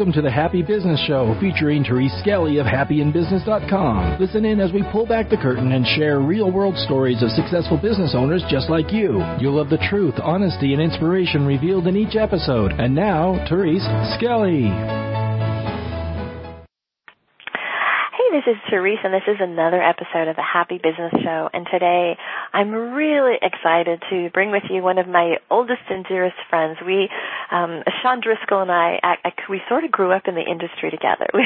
Welcome to the Happy Business Show featuring Therese Skelly of happyinbusiness.com. Listen in as we pull back the curtain and share real world stories of successful business owners just like you. You'll love the truth, honesty, and inspiration revealed in each episode. And now, Therese Skelly. This is Therese, and this is another episode of the Happy Business Show. And today, I'm really excited to bring with you one of my oldest and dearest friends. We, um, Sean Driscoll and I, I, I we sort of grew up in the industry together.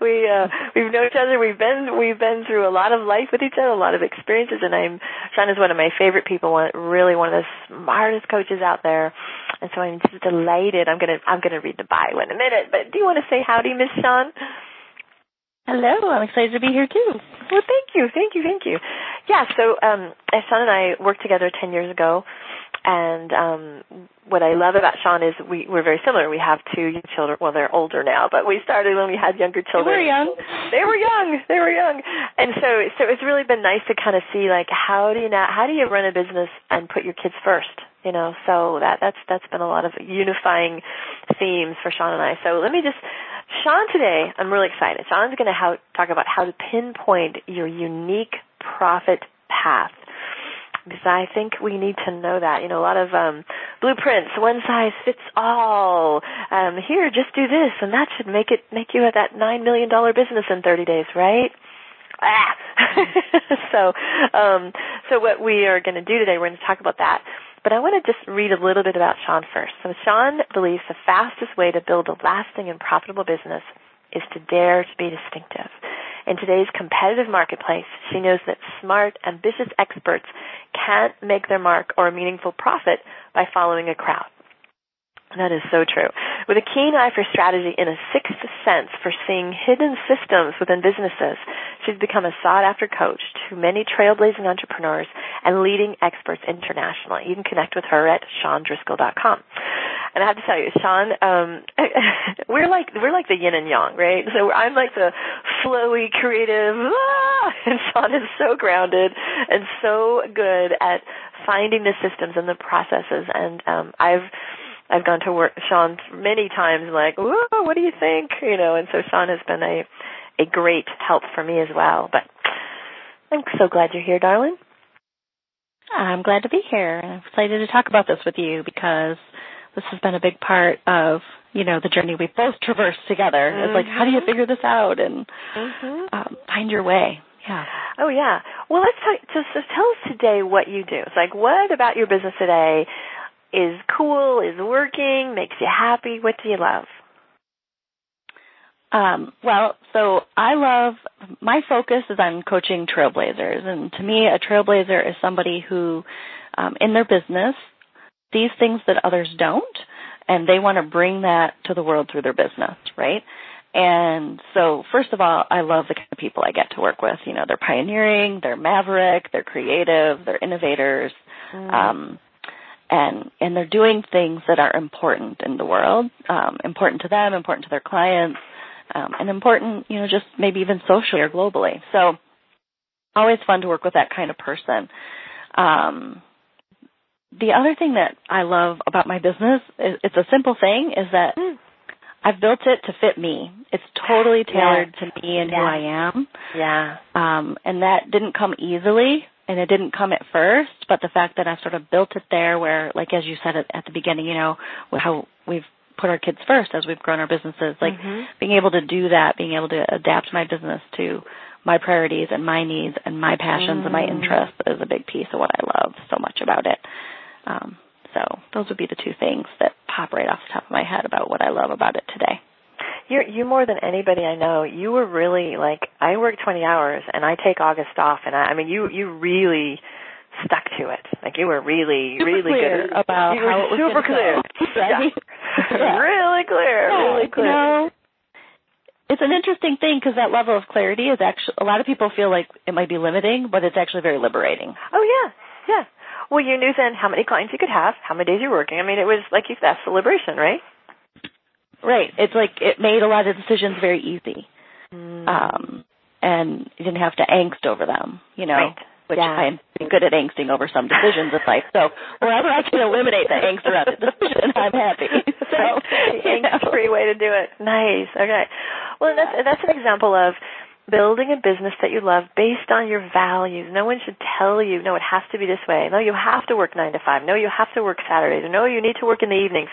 We, we, uh, we've known each other. We've been, we've been through a lot of life with each other, a lot of experiences. And I'm, Sean is one of my favorite people. One, really one of the smartest coaches out there. And so I'm just delighted. I'm gonna, I'm gonna read the bio in a minute. But do you want to say howdy, Miss Sean? Hello, I'm excited to be here too. Well, thank you, thank you, thank you. Yeah, so um, Sean and I worked together 10 years ago, and um, what I love about Sean is we, we're very similar. We have two young children. Well, they're older now, but we started when we had younger children. They were young. They were young. They were young. And so, so it's really been nice to kind of see like how do you now, how do you run a business and put your kids first? You know, so that that's that's been a lot of unifying themes for Sean and I. So let me just Sean today, I'm really excited. Sean's going to talk about how to pinpoint your unique profit path. Because I think we need to know that. You know, a lot of um, blueprints, one size fits all. Um, here, just do this, and that should make it make you that nine million dollar business in 30 days, right? Ah. so, um, so what we are going to do today, we're going to talk about that. But I want to just read a little bit about Sean first. So Sean believes the fastest way to build a lasting and profitable business is to dare to be distinctive. In today's competitive marketplace, she knows that smart, ambitious experts can't make their mark or a meaningful profit by following a crowd. That is so true. With a keen eye for strategy and a sixth sense for seeing hidden systems within businesses, she's become a sought after coach to many trailblazing entrepreneurs and leading experts internationally. You can connect with her at SeanDriscoll.com. And I have to tell you, Sean, um, we're like we're like the yin and yang, right? So I'm like the flowy, creative, ah, and Sean is so grounded and so good at finding the systems and the processes. And um, I've I've gone to work Sean many times like, "Whoa, what do you think?" you know, and so Sean has been a a great help for me as well. But I'm so glad you're here, darling. I'm glad to be here. and I'm excited to talk about this with you because this has been a big part of you know the journey we've both traversed together. Mm-hmm. It's like how do you mm-hmm. figure this out and mm-hmm. um, find your way. Yeah. Oh yeah. Well, let's talk. Just, just tell us today what you do. It's like what about your business today is cool, is working, makes you happy? What do you love? Um, well, so I love my focus is on coaching trailblazers, and to me, a trailblazer is somebody who, um, in their business, sees things that others don't, and they want to bring that to the world through their business, right? And so, first of all, I love the kind of people I get to work with. You know, they're pioneering, they're maverick, they're creative, they're innovators. Mm. Um, and and they're doing things that are important in the world, um, important to them, important to their clients, um, and important, you know, just maybe even socially or globally. So, always fun to work with that kind of person. Um, the other thing that I love about my business, is, it's a simple thing, is that mm. I've built it to fit me. It's totally tailored yes. to me and yeah. who I am. Yeah. Um, and that didn't come easily and it didn't come at first, but the fact that I've sort of built it there where, like as you said at, at the beginning, you know, how we've put our kids first as we've grown our businesses, like mm-hmm. being able to do that, being able to adapt my business to my priorities and my needs and my passions mm-hmm. and my mm. interests is a big piece of what I love so much about it. Um, so those would be the two things that pop right off the top of my head about what I love about it today. You're you more than anybody I know. You were really like I work 20 hours and I take August off, and I, I mean you you really stuck to it. Like you were really super really good at, about you how were super clear. Right? yeah. yeah. really clear, yeah, really clear. You know, it's an interesting thing because that level of clarity is actually a lot of people feel like it might be limiting, but it's actually very liberating. Oh yeah, yeah. Well, you knew then how many clients you could have, how many days you're working. I mean, it was like you that's the liberation, right? Right. It's like it made a lot of decisions very easy. Mm. Um, and you didn't have to angst over them, you know. Right. Which yeah. I'm good at angsting over some decisions in life. So wherever I can eliminate the angst around the decision, I'm happy. So the angst-free way way to do it. Nice. Okay. Well, that's that's an example of building a business that you love based on your values. No one should tell you, no, it has to be this way. No, you have to work nine to five. No, you have to work Saturdays. No, you need to work in the evenings.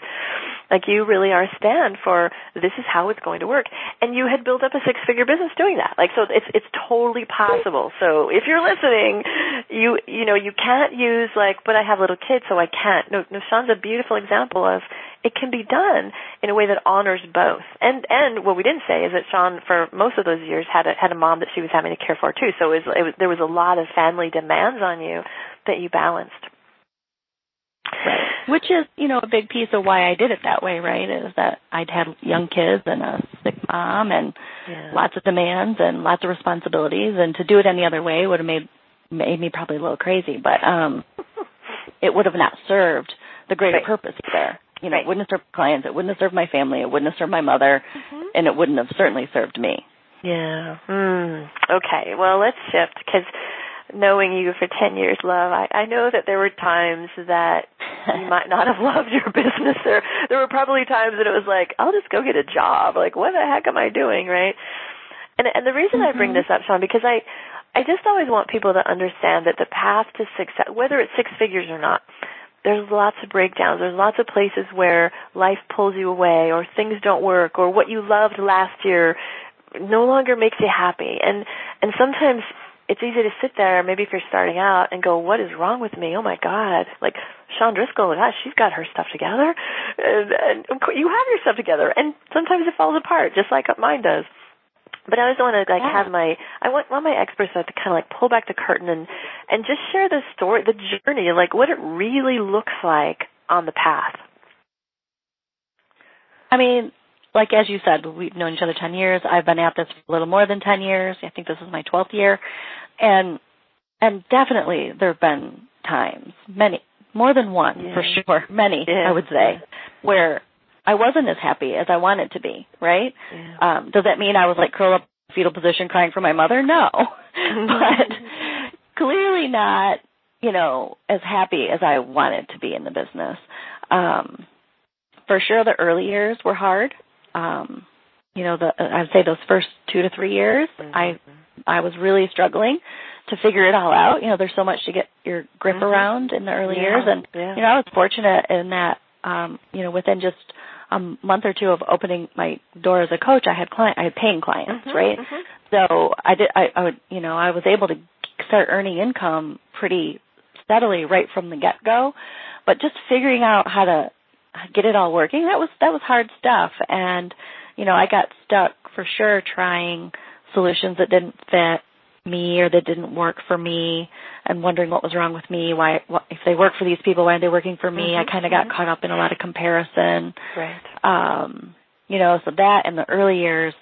Like you really are a stand for this is how it's going to work. And you had built up a six figure business doing that. Like so it's it's totally possible. So if you're listening, you you know, you can't use like, but I have little kids so I can't. No no Sean's a beautiful example of it can be done in a way that honors both. And and what we didn't say is that Sean, for most of those years, had a had a mom that she was having to care for too. So it was, it was there was a lot of family demands on you that you balanced. Right. Which is, you know, a big piece of why I did it that way, right? Is that I'd had young kids and a sick mom and yeah. lots of demands and lots of responsibilities and to do it any other way would have made made me probably a little crazy, but um it would have not served the greater right. purpose there. You know, right. it wouldn't have served clients, it wouldn't have served my family, it wouldn't have served my mother, mm-hmm. and it wouldn't have certainly served me. Yeah. Mm. Okay. Well, let's shift because knowing you for 10 years, love, I, I know that there were times that you might not have loved your business. There, there were probably times that it was like, I'll just go get a job. Like, what the heck am I doing, right? And and the reason mm-hmm. I bring mm-hmm. this up, Sean, because I, I just always want people to understand that the path to success, whether it's six figures or not, there's lots of breakdowns. There's lots of places where life pulls you away or things don't work or what you loved last year no longer makes you happy. And and sometimes it's easy to sit there, maybe if you're starting out, and go, "What is wrong with me? Oh my God!" Like Sean Driscoll, gosh, she's got her stuff together, and, and you have your stuff together. And sometimes it falls apart, just like mine does. But I always want to like yeah. have my I want want my experts to kind of like pull back the curtain and and just share the story, the journey, like what it really looks like on the path. I mean, like as you said, we've known each other 10 years. I've been at this for a little more than 10 years. I think this is my 12th year. And, and definitely there have been times, many, more than one yeah. for sure, many, yeah. I would say, where I wasn't as happy as I wanted to be, right? Yeah. Um, does that mean I was like curled up in fetal position crying for my mother? No. but clearly not, you know, as happy as I wanted to be in the business. Um, for sure the early years were hard um, you know, the I'd say those first two to three years, mm-hmm. I I was really struggling to figure it all out. You know, there's so much to get your grip mm-hmm. around in the early yeah, years, and yeah. you know, I was fortunate in that, um, you know, within just a month or two of opening my door as a coach, I had client, I had paying clients, mm-hmm, right? Mm-hmm. So I did, I, I would, you know, I was able to start earning income pretty steadily right from the get go, but just figuring out how to get it all working. That was that was hard stuff, and you know I got stuck for sure trying solutions that didn't fit me or that didn't work for me, and wondering what was wrong with me. Why what, if they work for these people, why aren't they working for me? Mm-hmm. I kind of got caught up in a lot of comparison. Right. Um, you know, so that in the early years,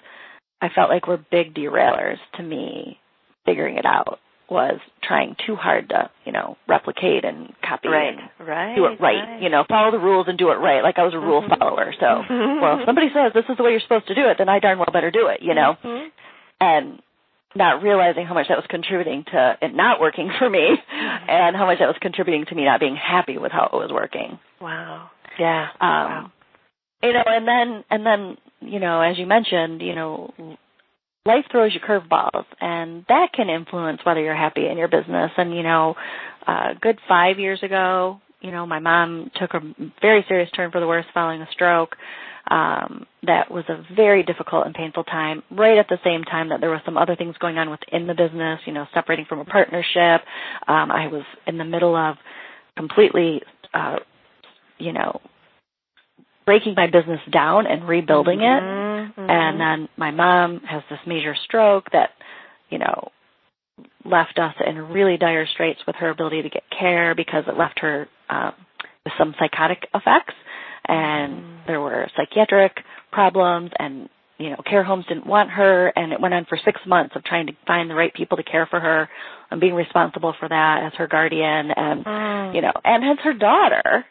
I felt like were big derailers to me figuring it out was trying too hard to, you know, replicate and copy right, and right, do it right, right, you know, follow the rules and do it right. Like I was a rule mm-hmm. follower. So, well, if somebody says this is the way you're supposed to do it, then I darn well better do it, you know. Mm-hmm. And not realizing how much that was contributing to it not working for me mm-hmm. and how much that was contributing to me not being happy with how it was working. Wow. Yeah. Um wow. you know, and then and then, you know, as you mentioned, you know, life throws you curveballs and that can influence whether you're happy in your business and you know a good 5 years ago you know my mom took a very serious turn for the worse following a stroke um that was a very difficult and painful time right at the same time that there were some other things going on within the business you know separating from a partnership um i was in the middle of completely uh you know breaking my business down and rebuilding it. Mm-hmm. And then my mom has this major stroke that, you know, left us in really dire straits with her ability to get care because it left her um, with some psychotic effects. And there were psychiatric problems and you know, care homes didn't want her and it went on for six months of trying to find the right people to care for her and being responsible for that as her guardian and, mm. you know, and as her daughter,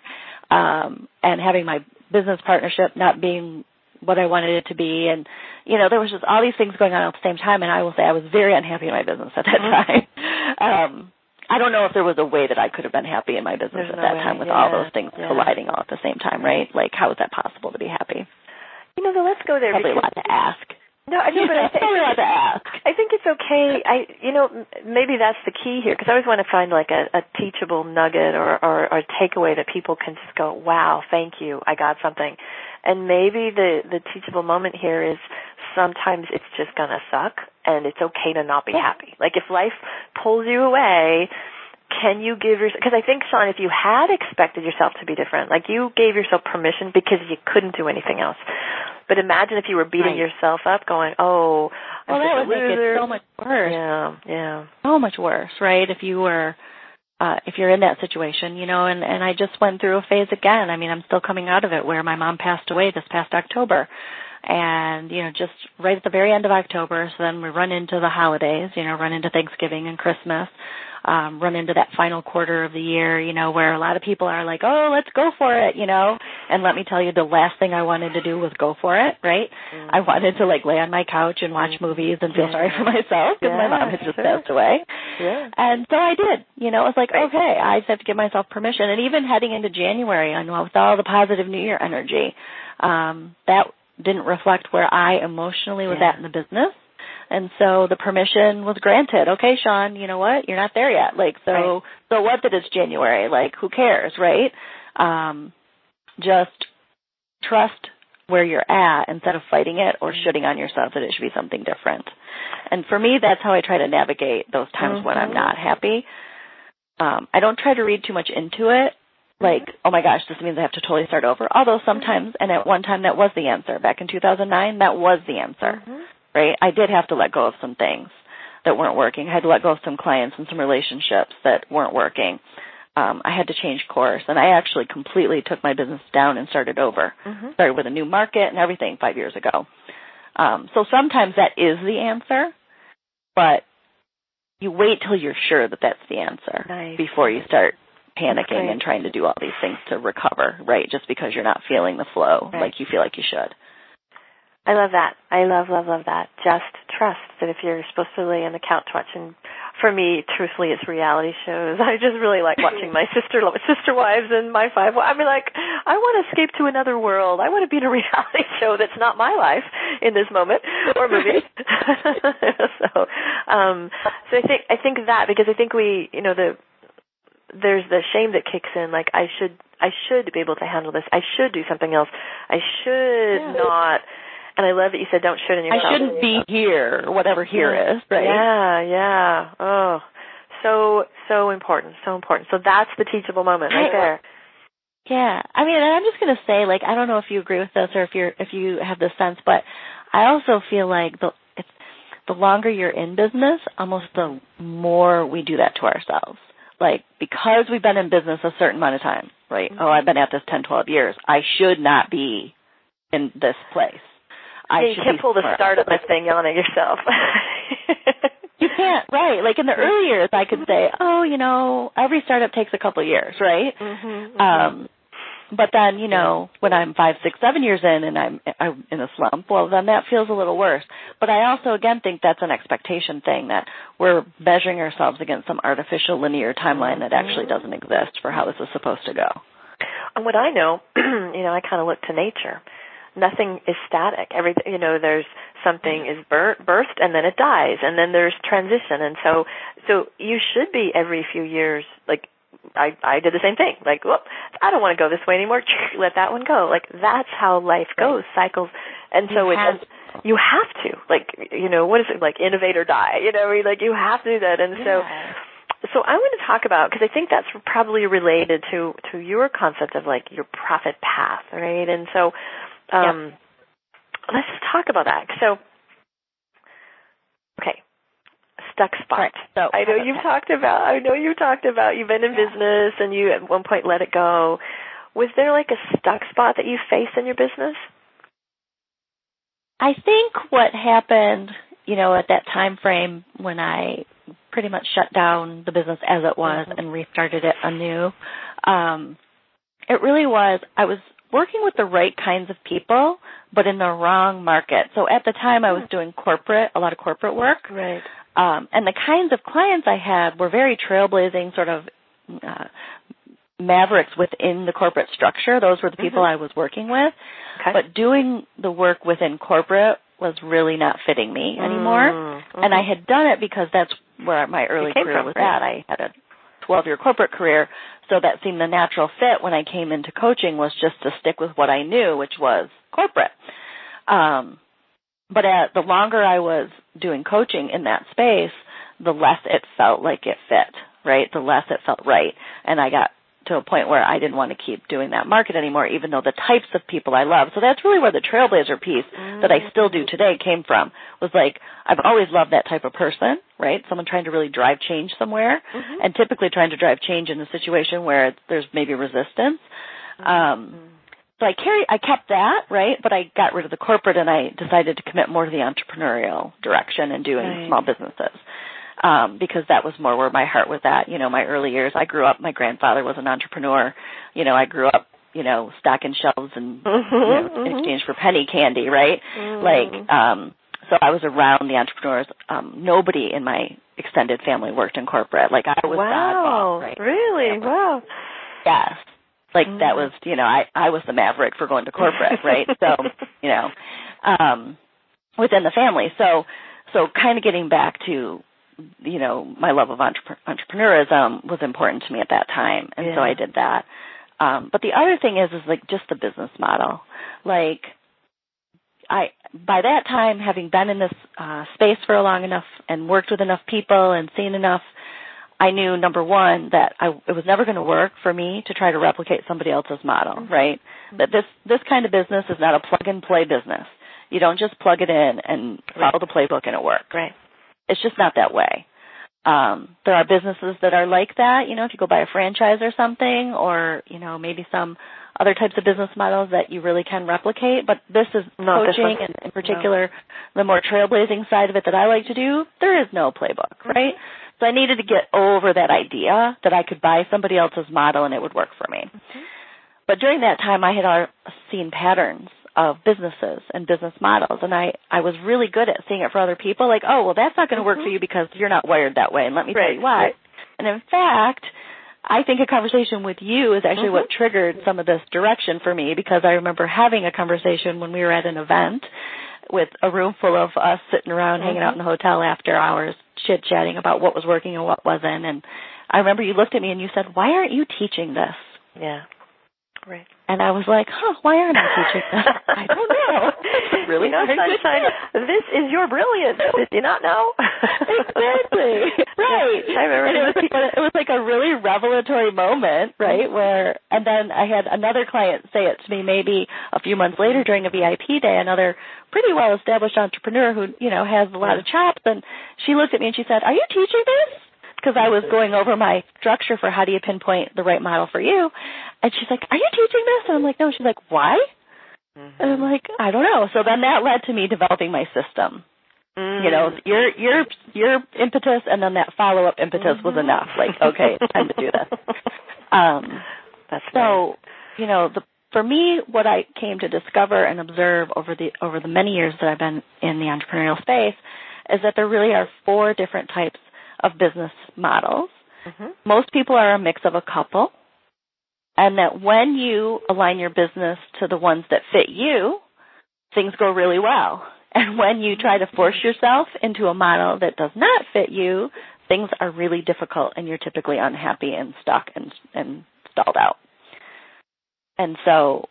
um, and having my business partnership not being what I wanted it to be and you know there was just all these things going on at the same time and I will say I was very unhappy in my business at that mm-hmm. time. um I don't know if there was a way that I could have been happy in my business There's at no that way. time with yeah. all those things yeah. colliding all at the same time, right? Like how is that possible to be happy? You know, let's go there. Probably a lot to ask. No, I know, but I think, a lot to ask. I think it's okay. I, you know, maybe that's the key here because I always want to find like a, a teachable nugget or, or, or takeaway that people can just go, "Wow, thank you, I got something." And maybe the the teachable moment here is sometimes it's just gonna suck, and it's okay to not be Yeah. happy. Like if life pulls you away, can you give yourself because I think Sean, if you had expected yourself to be different, like you gave yourself permission because you couldn't do anything else. But imagine if you were beating Right. yourself up, going, "Oh, I'm Well, that would make it so much worse. Yeah, yeah. so much worse, right? If you were uh if you're in that situation, you know, and and I just went through a phase again. I mean, I'm still coming out of it where my mom passed away this past October. And, you know, just right at the very end of October, so then we run into the holidays, you know, run into Thanksgiving and Christmas, um, run into that final quarter of the year, you know, where a lot of people are like, "Oh, let's go for it," you know. And let me tell you, the last thing I wanted to do was go for it, right? I wanted to like lay on my couch and watch movies and feel Yeah. sorry for myself because my mom had just sure. passed away. Yeah. And so I did. You know, it was like, Right. okay, I just have to give myself permission. And even heading into January, I know with all the positive New Year energy, um, that didn't reflect where I emotionally was Yeah. at in the business. And so the permission was granted. Okay, Sean, you know what? You're not there yet. Like, so, Right. so what that it's January? Like, who cares, right? Um, just trust where you're at instead of fighting it or shooting on yourself that it should be something different. And for me, that's how I try to navigate those times when I'm Mhm. not happy. Um, I don't try to read too much into it. Like, oh my gosh, this means I have to totally start over. Although sometimes, and at one time that was the answer. Back in 2009, that was the answer, Mhm. right? I did have to let go of some things that weren't working. I had to let go of some clients and some relationships that weren't working. Um, I had to change course, and I actually completely took my business down and started over. Mhm. Started with a new market and everything five years ago. Um, so sometimes that is the answer, but you wait till you're sure that that's the answer Nice. before you start panicking Great. and trying to do all these things to recover, right? Just because you're not feeling the flow Right. like you feel like you should. I love that. I love, love, love that. Just trust that if you're supposed to lay on the couch watching, for me, truthfully, it's reality shows. I just really like watching my sister, sister wives, and my five. I mean, like, I want to escape to another world. I want to be in a reality show that's not my life in this moment or movie. so, um, so I think I think that because I think we, you know, the there's the shame that kicks in. Like, I should, I should be able to handle this. I should do something else. I should Yeah. not. And I love that you said don't should in yourself. I shouldn't be here, or whatever here Yeah. is, right? Yeah, yeah. Oh, so so important, so important. So that's the teachable moment right there. Yeah, I mean, and I'm just gonna say, like, I don't know if you agree with this or if you're if you have this sense, but I also feel like the the longer you're in business, almost the more we do that to ourselves. Like because we've been in business a certain amount of time, right? Oh, I've been at this 10, 12 years. I should not be in this place. I Yeah, you should can't pull the start of this thing on it yourself. You can't, right? Like in the early years, I could say, oh, you know, every startup takes a couple of years, right? Mhm, mhm. Um, but then, you know, when I'm five, six, seven years in and I'm, I'm in a slump, well, then that feels a little worse. But I also, again, think that's an expectation thing that we're measuring ourselves against some artificial linear timeline that actually mm-hmm. doesn't exist for how this is supposed to go. And what I know, you know, I kind of look to nature. Nothing is static. Everything, you know, there's something is bir- birthed and then it dies and then there's transition. And so, so you should be every few years, like, I, I did the same thing. Like, whoop, I don't want to go this way anymore. Let that one go. Like, that's how life goes, cycles. And so You it, have you have to, like, you know, what is it, like, innovate or die? You know, like, you have to do that. And so, Yeah. so I want to talk about because I think that's probably related to to your concept of like your profit path, right? And so, um, let's just talk about that. So, okay, stuck spot. Right. So I know you've talked about. I know you've talked about. You've been in business and you at one point let it go. Was there like a stuck spot that you faced in your business? I think what happened, you know, at that time frame when I pretty much shut down the business as it was Mhm. and restarted it anew, um, it really was I was working with the right kinds of people, but in the wrong market. So at the time I was doing corporate, a lot of corporate work. Right. Um, and the kinds of clients I had were very trailblazing, sort of uh, mavericks within the corporate structure. Those were the people Mhm. I was working with. Okay. But doing the work within corporate was really not fitting me anymore. Mm-hmm. And I had done it because that's where my early career from, was right? at. I had a 12 year corporate career, so that seemed the natural fit when I came into coaching was just to stick with what I knew, which was corporate. Um, but at, the longer I was doing coaching in that space, the less it felt like it fit, right? The less it felt right. And I got to a point where I didn't want to keep doing that market anymore, even though the types of people I love. So that's really where the trailblazer piece that I still do today came from. Was like I've always loved that type of person, right? Someone trying to really drive change somewhere, mm-hmm. and typically trying to drive change in a situation where there's maybe resistance. Um, mm-hmm. So I carry, I kept that, right? But I got rid of the corporate and I decided to commit more to the entrepreneurial direction and doing Right. small businesses. Um, because that was more where my heart was at. You know, my early years, I grew up, my grandfather was an entrepreneur. You know, I grew up, you know, stocking shelves and, you know, in exchange for penny candy, right? Like, um, so I was around the entrepreneurs. Um, nobody in my extended family worked in corporate. Like I was wow. right? Really? Wow. Yes. Like that was, you know, I I was the maverick for going to corporate, right? So, you know, um within the family. So so kind of getting back to you know, my love of entrepre- entrepreneurism was important to me at that time, and so I did that. Um but the other thing is is like just the business model. Like I by that time having been in this uh space for long enough and worked with enough people and seen enough I knew number one that I, it was never going to work for me to try to replicate somebody else's model, right? That this this kind of business is not a plug and play business. You don't just plug it in and follow the playbook and it works. Right. It's just not that way. Um, there are businesses that are like that. You know, if you go buy a franchise or something, or you know maybe some other types of business models that you really can replicate. But this is Not this coaching, one. and in particular, the more trailblazing side of it that I like to do. There is no playbook, right? So I needed to get over that idea that I could buy somebody else's model and it would work for me. Mm-hmm. But during that time, I had seen patterns of businesses and business models, and I I was really good at seeing it for other people. Like, oh, well, that's not going to work for mm-hmm. you because you're not wired that way, and let me tell you why. right. And in fact, I think a conversation with you is actually what mm-hmm. triggered some of this direction for me because I remember having a conversation when we were at an event with a room full of us sitting around hanging out in the hotel after hours chit chatting about what was working and what wasn't and I remember you looked at me and you said, "Why aren't you teaching this?" Yeah. Right. And I was like, "Huh, why aren't I teaching this?" I don't know. Really you know, sunshine. This is your brilliance. Did you not know? exactly. Right. I remember. And it was like a, it was like a really revelatory moment, right? Mm-hmm. Where and then I had another client say it to me maybe a few months later during a VIP day, another pretty well established entrepreneur who, you know, has a lot of chops and she looked at me and she said, Are you teaching this? Because I was going over my structure for how do you pinpoint the right model for you. And she's like, Are you teaching this? And I'm like, No. She's like, Why? And I'm like, I don't know. So then that led to me developing my system Mm. you know your your your impetus and then that follow up impetus was enough like okay it's time to do this um That's nice. so you know the for me what i came to discover and observe over the over the many years that i've been in the entrepreneurial space is that there really are four different types of business models Mhm. most people are a mix of a couple and that when you align your business to the ones that fit you things go really well and when you try to force yourself into a model that does not fit you, things are really difficult and you're typically unhappy and stuck and, and stalled out. And so,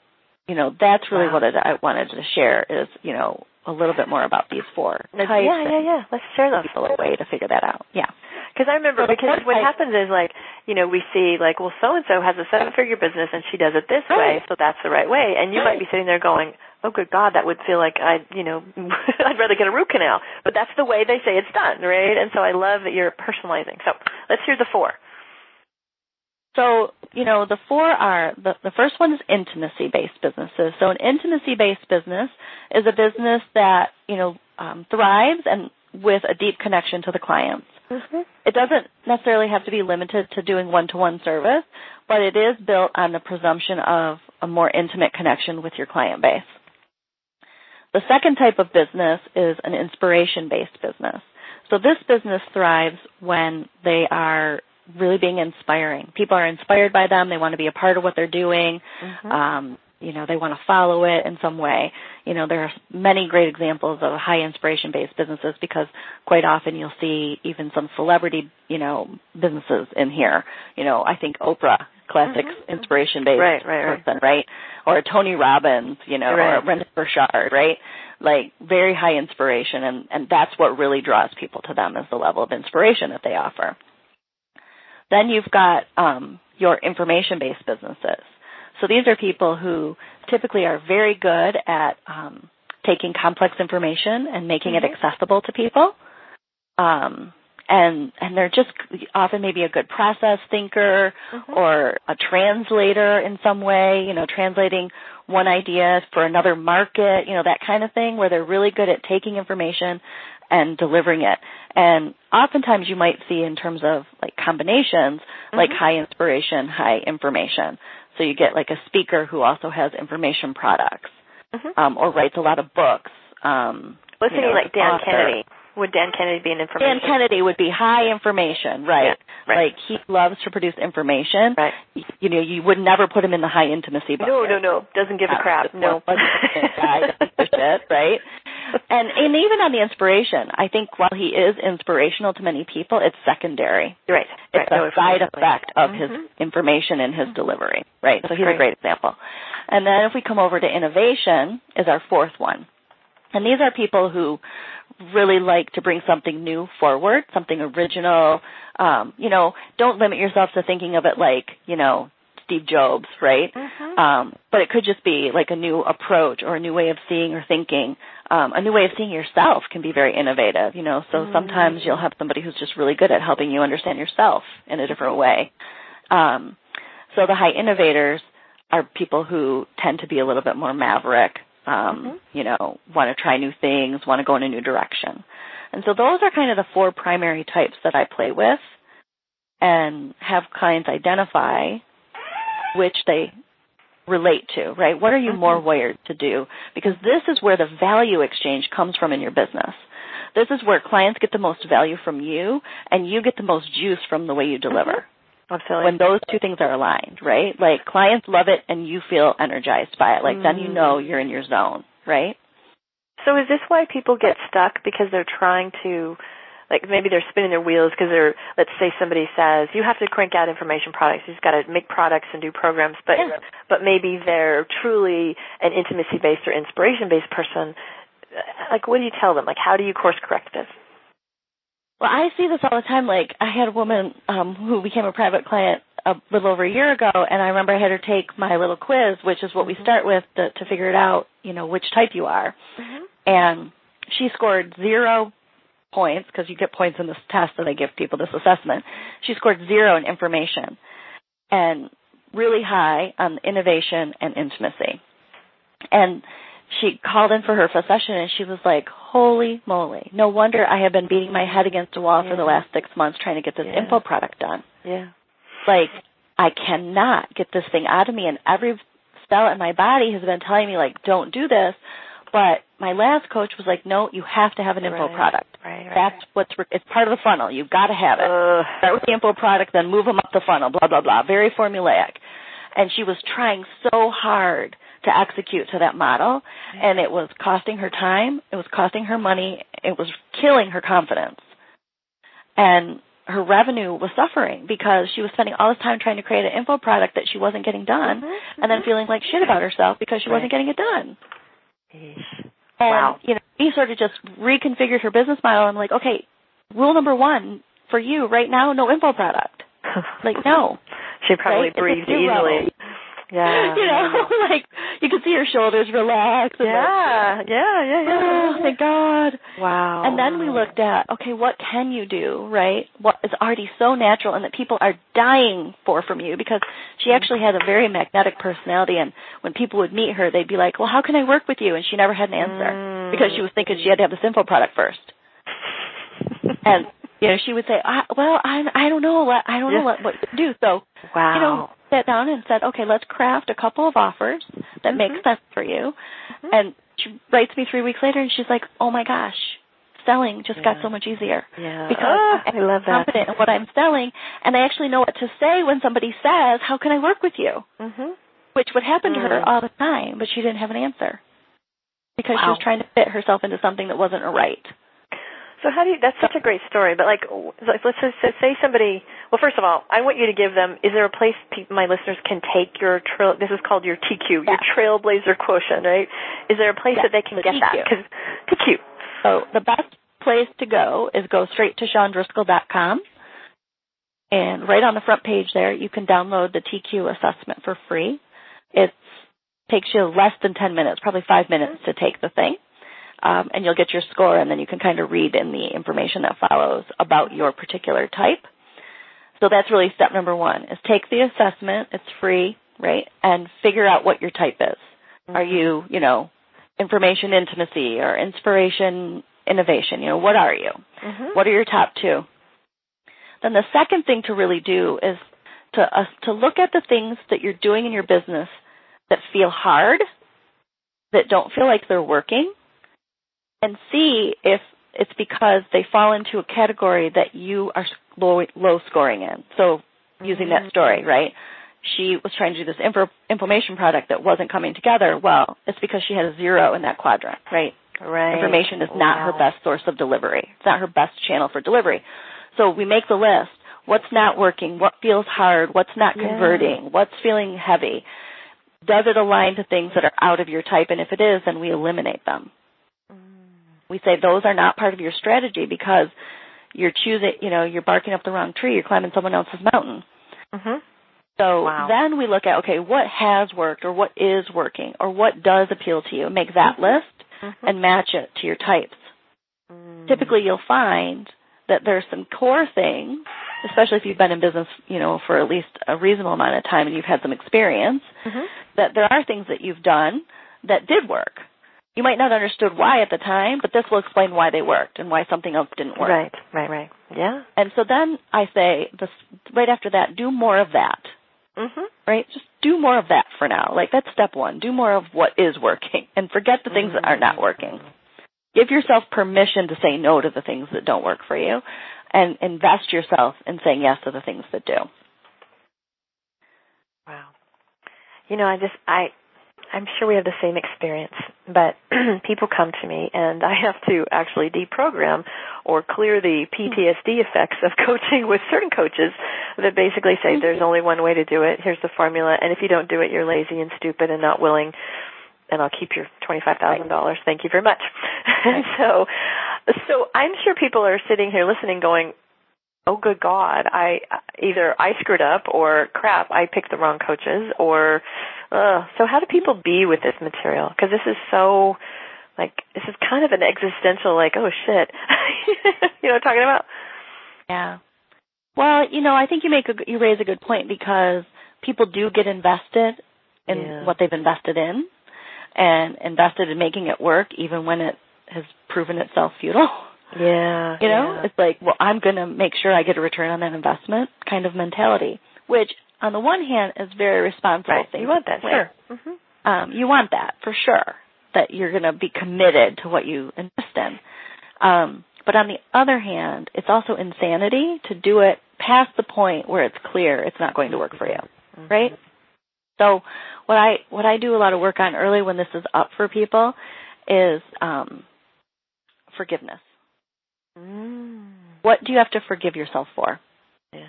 you know, that's really Wow. what I wanted to share is, you know, a little bit more about these four yeah, types yeah, yeah. Let's share those. and a way to figure that out. Yeah. Because I remember, So because what type- happens is like, you know, we see like, well, so and so has a seven figure business and she does it this way, Right. so that's the right way. And you might be sitting there going, oh, good God, that would feel like I, you know, I'd rather get a root canal. But that's the way they say it's done, right? And so I love that you're personalizing. So let's hear the four. So, you know, the four are the, the first one is intimacy based businesses. So, an intimacy based business is a business that, you know, um, thrives and with a deep connection to the clients. Mm-hmm. It doesn't necessarily have to be limited to doing one to one service, but it is built on the presumption of a more intimate connection with your client base. The second type of business is an inspiration based business. So this business thrives when they are really being inspiring. People are inspired by them. They want to be a part of what they're doing. Mm-hmm. Um, you know, they want to follow it in some way. You know, there are many great examples of high inspiration based businesses because quite often you'll see even some celebrity, you know, businesses in here. You know, I think Oprah, classic mm-hmm. inspiration based right, right, person, right. right? Or Tony Robbins, you know, right. or a Brendon Burchard, right? Like very high inspiration and, and that's what really draws people to them is the level of inspiration that they offer. Then you've got um, your information based businesses. So these are people who typically are very good at um, taking complex information and making mm-hmm. it accessible to people. Um, and and they're just often maybe a good process thinker mm-hmm. or a translator in some way, you know, translating one idea for another market, you know, that kind of thing where they're really good at taking information and delivering it. And oftentimes you might see in terms of like combinations, mm-hmm. like high inspiration, high information. So you get like a speaker who also has information products, mm-hmm. um, or writes a lot of books. Um, What's you know, like Dan author. Kennedy? Would Dan Kennedy be an information? Dan Kennedy would be high information, right? Yeah, right. Like he loves to produce information. Right. You know, you would never put him in the high intimacy bucket. No, no, no. Doesn't give a crap. No. guy, shit, right? and and even on the inspiration, I think while he is inspirational to many people, it's secondary. Right. It's right. a side effect of mm-hmm. his information and his mm-hmm. delivery. Right. So he's great. a great example. And then if we come over to innovation is our fourth one. And these are people who really like to bring something new forward, something original. Um, you know, don't limit yourself to thinking of it like, you know, Steve Jobs, right? Mm-hmm. Um, but it could just be like a new approach or a new way of seeing or thinking. Um, a new way of seeing yourself can be very innovative, you know. So mm-hmm. sometimes you'll have somebody who's just really good at helping you understand yourself in a different way. Um, so the high innovators are people who tend to be a little bit more maverick, um, mm-hmm. you know, want to try new things, want to go in a new direction. And so those are kind of the four primary types that I play with and have clients identify which they relate to, right? What are you more wired to do? Because this is where the value exchange comes from in your business. This is where clients get the most value from you and you get the most juice from the way you deliver. Absolutely. When those two things are aligned, right? Like clients love it and you feel energized by it. Like mm. then you know mm. you're in your zone, right? So is this why people get stuck because they're trying to like maybe they're spinning their wheels because they're let's say somebody says you have to crank out information products you've got to make products and do programs but yeah. but maybe they're truly an intimacy based or inspiration based person like what do you tell them like how do you course correct this well i see this all the time like i had a woman um who became a private client a little over a year ago and i remember i had her take my little quiz which is what we mm-hmm. start with to, to figure it out you know which type you are mm-hmm. and she scored zero points because you get points in this test that I give people this assessment. She scored zero in information and really high on innovation and intimacy. And she called in for her first session and she was like, holy moly. No wonder I have been beating my head against a wall yeah. for the last six months trying to get this yeah. info product done. Yeah. Like, I cannot get this thing out of me and every cell in my body has been telling me like, don't do this. But my last coach was like, no, you have to have an info right. product. Right, right. That's what's, re- it's part of the funnel. You've got to have it. Uh, Start with the info product, then move them up the funnel, blah, blah, blah. Very formulaic. And she was trying so hard to execute to that model, and it was costing her time, it was costing her money, it was killing her confidence. And her revenue was suffering because she was spending all this time trying to create an info product that she wasn't getting done mm-hmm, and then feeling like shit about herself because she right. wasn't getting it done. And, wow. you know, he sort of just reconfigured her business model. I'm like, okay, rule number one for you right now, no info product. like, no. She probably right? breathed easily. Yeah. You know, like you can see her shoulders relax. And yeah, like, yeah, yeah, yeah. Oh, thank God. Wow. And then we looked at, okay, what can you do, right? What is already so natural and that people are dying for from you because she actually had a very magnetic personality and when people would meet her, they'd be like, well, how can I work with you? And she never had an answer mm. because she was thinking she had to have the simple product first. and you know, she would say, I, "Well, I I don't know what I don't know what what to do." So, wow. you know, sat down and said, "Okay, let's craft a couple of offers that mm-hmm. make sense for you." Mm-hmm. And she writes me three weeks later, and she's like, "Oh my gosh, selling just yeah. got so much easier yeah. because oh, I'm I love that. confident in what I'm selling, and I actually know what to say when somebody says, "How can I work with you?" Mhm. which would happen to her Mm. all the time, but she didn't have an answer because she was trying to fit herself into something that wasn't right. So how do you? That's such a great story. But like, like let's just say somebody. Well, first of all, I want you to give them. Is there a place pe- my listeners can take your trail? This is called your TQ, Yeah. your Trailblazer quotient, right? Is there a place Yeah, that they can the get that? TQ. Because TQ. So the best place to go is go straight to SeanDriscoll.com. And right on the front page there, you can download the TQ assessment for free. It takes you less than 10 minutes, probably five minutes to take the thing. Um, and you'll get your score and then you can kind of read in the information that follows about your particular type. So that's really step number one is take the assessment. It's free, right? And figure out what your type is. Are you, you know, information intimacy or inspiration innovation? You know, what are you? Mm-hmm. What are your top two? Then the second thing to really do is to uh, to look at the things that you're doing in your business that feel hard, that don't feel like they're working, and see if it's because they fall into a category that you are low, low scoring in. So using that mm-hmm. story, right? She was trying to do this info, information product that wasn't coming together. Well, it's because she had a zero in that quadrant, right? Right. Information is not her best source of delivery. It's not her best channel for delivery. So we make the list. What's not working? What feels hard? What's not Yeah. converting? What's feeling heavy? Does it align to things that are out of your type? And if it is, then we eliminate them. Mm. We say those are not part of your strategy because you're choosing, you know, you're barking up the wrong tree. You're climbing someone else's mountain. Mm-hmm. So Wow. then we look at, okay, what has worked or what is working or what does appeal to you? Make that list Mm-hmm. and match it to your types. Mm. Typically you'll find that there's some core things, especially if you've been in business, you know, for at least a reasonable amount of time and you've had some experience, Mhm. that there are things that you've done that did work. You might not have understood why at the time, but this will explain why they worked and why something else didn't work. Right. Right. Right. Yeah. And so then I say, this, right after that, do more of that Mm-hmm. right? Just do more of that for now. Like that's step one. Do more of what is working and forget the things that are not working. Give yourself permission to say no to the things that don't work for you and invest yourself in saying yes to the things that do. Wow. You know, I just I I'm sure we have the same experience, but people come to me and I have to actually deprogram or clear the PTSD effects of coaching with certain coaches that basically say mm-hmm. there's only one way to do it. Here's the formula, and if you don't do it, you're lazy and stupid and not willing. And I'll keep your twenty-five thousand dollars. Thank you very much. And so, so I'm sure people are sitting here listening, going, oh good god i either i screwed up or crap i picked the wrong coaches or uh so how do people be with this material because this is so like this is kind of an existential like oh shit you know what i'm talking about Yeah. Well, you know, I think you make a you raise a good point because people do get invested in Yeah. what they've invested in and invested in making it work even when it has proven itself futile. Yeah You know, yeah. it's like, well, I'm going to make sure I get a return on that investment kind of mentality, which on the one hand is very responsible. right thing you want that sure hmm Um, you want that for sure, that you're going to be committed to what you invest in. Um, but on the other hand, it's also insanity to do it past the point where it's clear it's not going to work for you, right? So what I what I do a lot of work on early when this is up for people is um, forgiveness. Mm. What do you have to forgive yourself for? yeah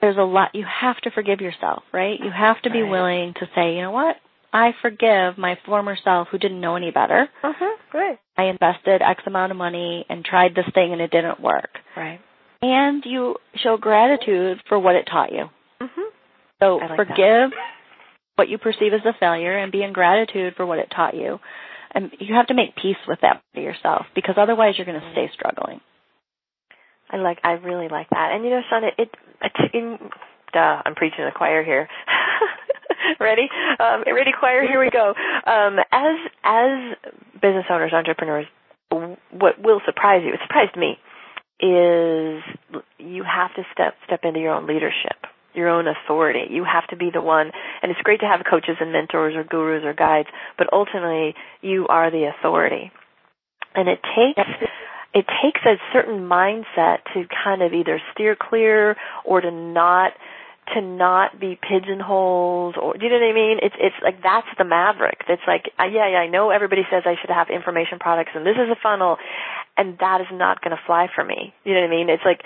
There's a lot you have to forgive yourself, right? You have to be Right. willing to say, you know what? I forgive my former self who didn't know any better. uh-huh great I invested X amount of money and tried this thing and it didn't work. right And you show gratitude for what it taught you. mhm So like forgive what you perceive as a failure and be in gratitude for what it taught you. And you have to make peace with that for yourself because otherwise you're going to stay struggling. I like. I really like that. And you know, Sean, it. it, it in, duh, I'm preaching to the choir here. ready? Um, ready, choir? Here we go. Um, as as business owners, entrepreneurs, what will surprise you? It surprised me. Is you have to step step into your own leadership, your own authority. You have to be the one. And it's great to have coaches and mentors or gurus or guides, but ultimately, you are the authority. And it takes it takes a certain mindset to kind of either steer clear or to not to not be pigeonholed or do you know what I mean? It's it's like that's the maverick. It's like uh, yeah, yeah, I know everybody says I should have information products and this is a funnel and that is not going to fly for me. You know what I mean? It's like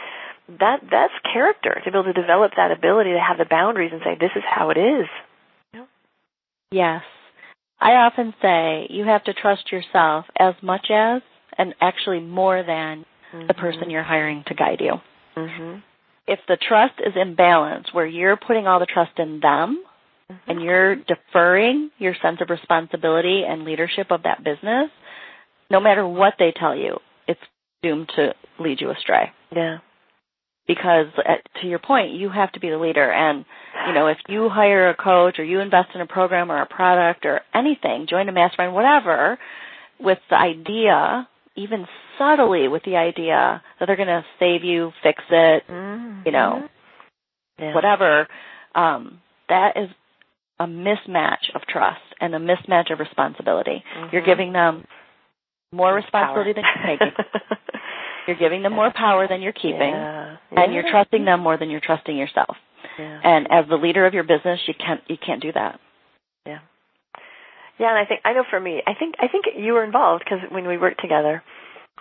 that that's character to be able to develop that ability to have the boundaries and say this is how it is. Yes. I often say you have to trust yourself as much as and actually more than mm-hmm. the person you're hiring to guide you. Mm-hmm. If the trust is imbalanced, where you're putting all the trust in them mm-hmm. and you're deferring your sense of responsibility and leadership of that business, no matter what they tell you, it's doomed to lead you astray. Yeah. Because at, to your point, you have to be the leader and you know, if you hire a coach or you invest in a program or a product or anything, join a mastermind, whatever, with the idea even subtly with the idea that they're going to save you, fix it, mm-hmm. you know, yeah. whatever, um, that is a mismatch of trust and a mismatch of responsibility. Mm-hmm. You're giving them more responsibility power. than you're taking. you're giving them more power than you're keeping, yeah. and you're trusting them more than you're trusting yourself. Yeah. And as the leader of your business, you can't you can't do that. Yeah. Yeah, and I think I know for me, I think I think you were involved because when we worked together,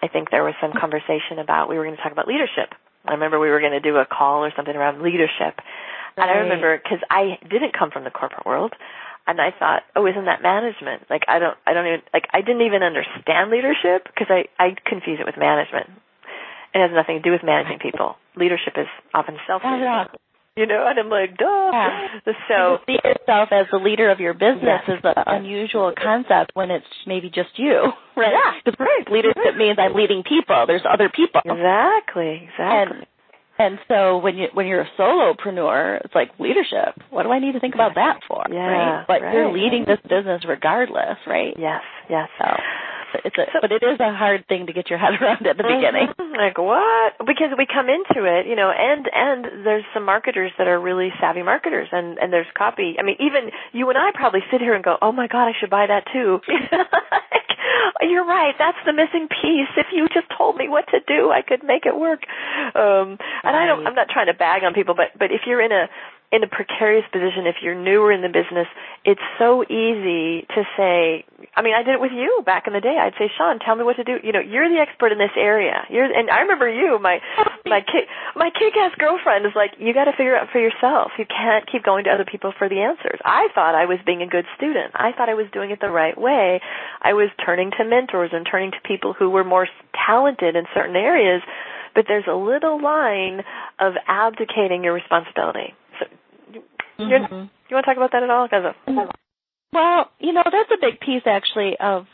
I think there was some conversation about we were going to talk about leadership. I remember we were going to do a call or something around leadership, right. and I remember because I didn't come from the corporate world, and I thought, oh, isn't that management? Like I don't, I don't even like I didn't even understand leadership because I I confuse it with management. It has nothing to do with managing people. Leadership is often self leadership you know, and I'm like, duh. Yeah. So see yourself as the leader of your business yes. is an unusual concept when it's maybe just you, right? Yeah, because right. leadership right. means I'm leading people. There's other people. Exactly, exactly. And, and so when you when you're a solopreneur, it's like leadership. What do I need to think about that for? Yeah, right? But right, you're leading right. this business regardless, right? Yes, yes. So it's a, but it is a hard thing to get your head around at the beginning. Mm-hmm. Like what? Because we come into it, you know, and and there's some marketers that are really savvy marketers, and and there's copy. I mean, even you and I probably sit here and go, "Oh my God, I should buy that too." like, you're right. That's the missing piece. If you just told me what to do, I could make it work. Um, and I don't. I'm not trying to bag on people, but but if you're in a in a precarious position if you're newer in the business it's so easy to say i mean i did it with you back in the day. I'd say sean tell me what to do. You know you're the expert in this area. You're and i remember you my my kid my kick ass girlfriend is like you got to figure it out for yourself. You can't keep going to other people for the answers. I thought i was being a good student. I thought i was doing it the right way. I was turning to mentors and turning to people who were more talented in certain areas but there's a little line of abdicating your responsibility Mm-hmm. You want to talk about that at all? Cause well, you know, that's a big piece actually of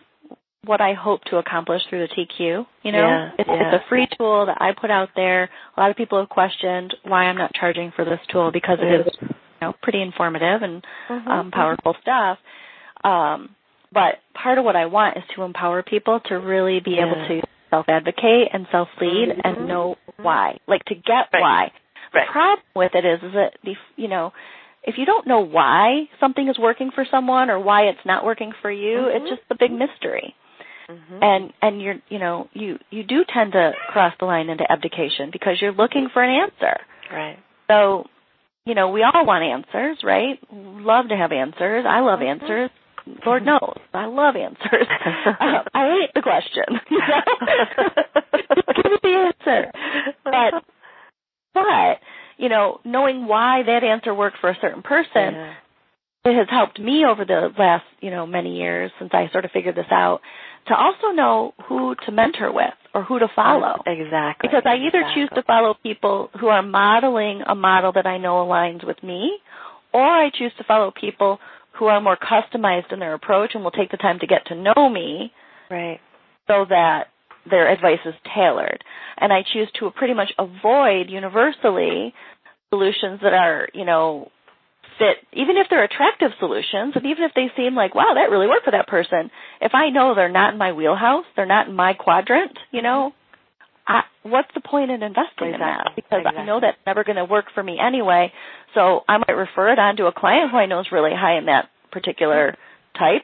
what I hope to accomplish through the TQ. You know, yeah, it's, yeah. it's a free tool that I put out there. A lot of people have questioned why I'm not charging for this tool because it is, you know, pretty informative and mm-hmm. um, powerful stuff. Um, but part of what I want is to empower people to really be yeah. able to self advocate and self lead mm-hmm. and know why, like to get right. why. Right. The problem with it is, is that you know, if you don't know why something is working for someone or why it's not working for you, mm-hmm. it's just a big mystery. Mm-hmm. And and you're you know you you do tend to cross the line into abdication because you're looking for an answer. Right. So, you know, we all want answers, right? Love to have answers. I love Mm-hmm. answers. Lord knows, I love answers. uh, I hate the question. Give me the answer. But but you know, knowing why that answer worked for a certain person, yeah. it has helped me over the last, you know, many years since I sort of figured this out to also know who to mentor with or who to follow. Exactly. Because I either exactly. choose to follow people who are modeling a model that I know aligns with me, or I choose to follow people who are more customized in their approach and will take the time to get to know me Right. so that their advice is tailored. And I choose to pretty much avoid universally solutions that are, you know, fit, even if they're attractive solutions, and even if they seem like, wow, that really worked for that person, if I know they're not in my wheelhouse, they're not in my quadrant, you know, I, what's the point in investing in that? Because Exactly. I know that's never going to work for me anyway. So I might refer it on to a client who I know is really high in that particular type,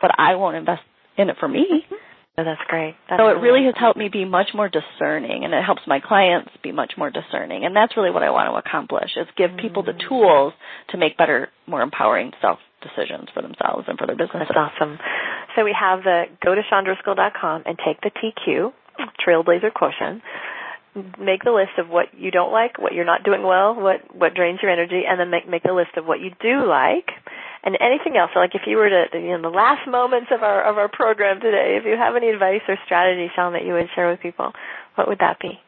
but I won't invest in it for me. Mm-hmm. Oh, that's great. So it really has helped me be much more discerning and it helps my clients be much more discerning. And that's really what I want to accomplish is give mm-hmm. people the mm. tools to make better, more empowering self decisions for themselves and for their business. That's awesome. So we have the go to SeanDriscoll.com and take the TQ, Trailblazer Quotient make the list of what you don't like, what you're not doing well, what what drains your energy, and then make make a list of what you do like, and anything else. So like if you were to, you know, the last moments of our of our program today, if you have any advice or strategy, Sean, that you would share with people, what would that be?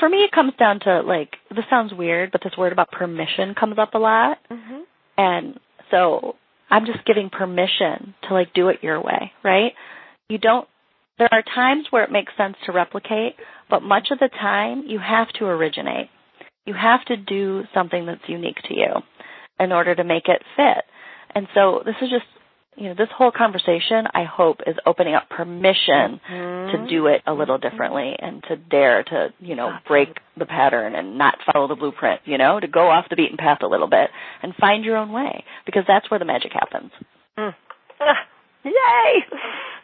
For me, it comes down to like this sounds weird, but this word about permission comes up a lot, mm-hmm. and so I'm just giving permission to like do it your way, right? You don't there are times where it makes sense to replicate, but much of the time you have to originate. You have to do something that's unique to you in order to make it fit. And so this is just, you know, this whole conversation I hope is opening up permission mm-hmm. to do it a little differently and to dare to, you know, break the pattern and not follow the blueprint, you know, to go off the beaten path a little bit and find your own way because that's where the magic happens. Mm. Ah, yay!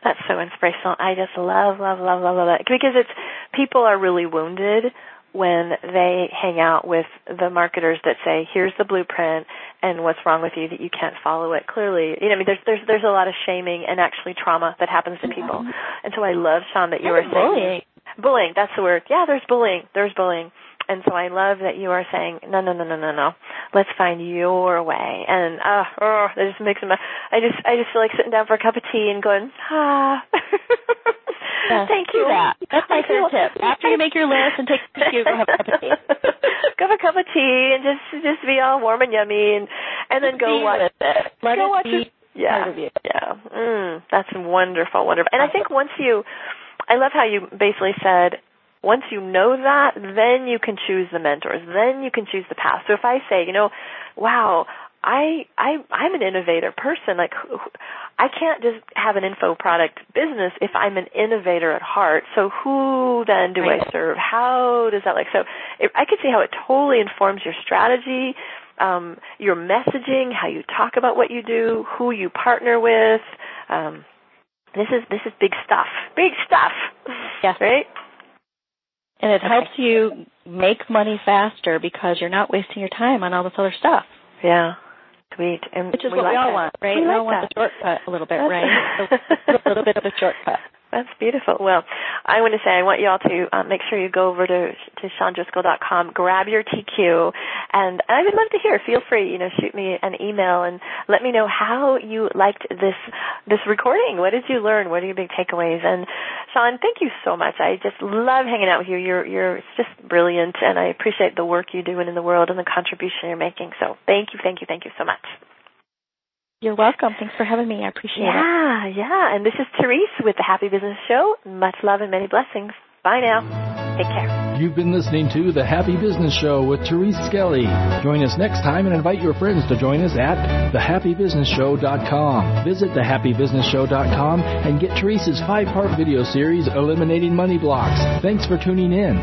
That's so inspirational. I just love, love, love, love, love it because it's people are really wounded when they hang out with the marketers that say, "Here's the blueprint, and what's wrong with you that you can't follow it." Clearly, you know, I mean, there's there's there's a lot of shaming and actually trauma that happens to people, and so I love Sean that you are saying bullying. Bullying, that's the word. Yeah, there's bullying. There's bullying. And so I love that you are saying, no, no, no, no, no, no. Let's find your way. And uh, oh, that just makes me. I just, I just feel like sitting down for a cup of tea and going, ah. Yes, Thank you. That. That's my third tip. After you make your list and take a go have a cup of tea. go have a cup of tea and just, just be all warm and yummy, and and then go watch it. Let go it watch be it. Yeah, yeah. Mm, that's wonderful, wonderful. And I think once you, I love how you basically said once you know that, then you can choose the mentors. Then you can choose the path. So if I say, you know, wow, I I I'm an innovator person. Like I can't just have an info product business if I'm an innovator at heart. So who then do right. I serve? How does that like? So it, I could see how it totally informs your strategy, um, your messaging, how you talk about what you do, who you partner with. Um, this is this is big stuff. Big stuff. Yes. Right. And it okay. helps you make money faster because you're not wasting your time on all this other stuff. Yeah. Sweet. And Which is what like we all that. want, right? We, we like all want that. the shortcut a little bit, right? a little bit of a shortcut. That's beautiful. Well, I want to say I want you all to um, make sure you go over to to SeanDriscoll.com, grab your TQ, and I would love to hear. Feel free, you know, shoot me an email and let me know how you liked this this recording. What did you learn? What are your big takeaways? And Sean, thank you so much. I just love hanging out with you. You're you're just brilliant, and I appreciate the work you're doing in the world and the contribution you're making. So thank you, thank you, thank you so much. You're welcome. Thanks for having me. I appreciate yeah, it. Yeah, yeah. And this is Therese with the Happy Business Show. Much love and many blessings. Bye now. Take care. You've been listening to The Happy Business Show with Therese Skelly. Join us next time and invite your friends to join us at thehappybusinessshow.com. Visit thehappybusinessshow.com and get Therese's five-part video series, Eliminating Money Blocks. Thanks for tuning in.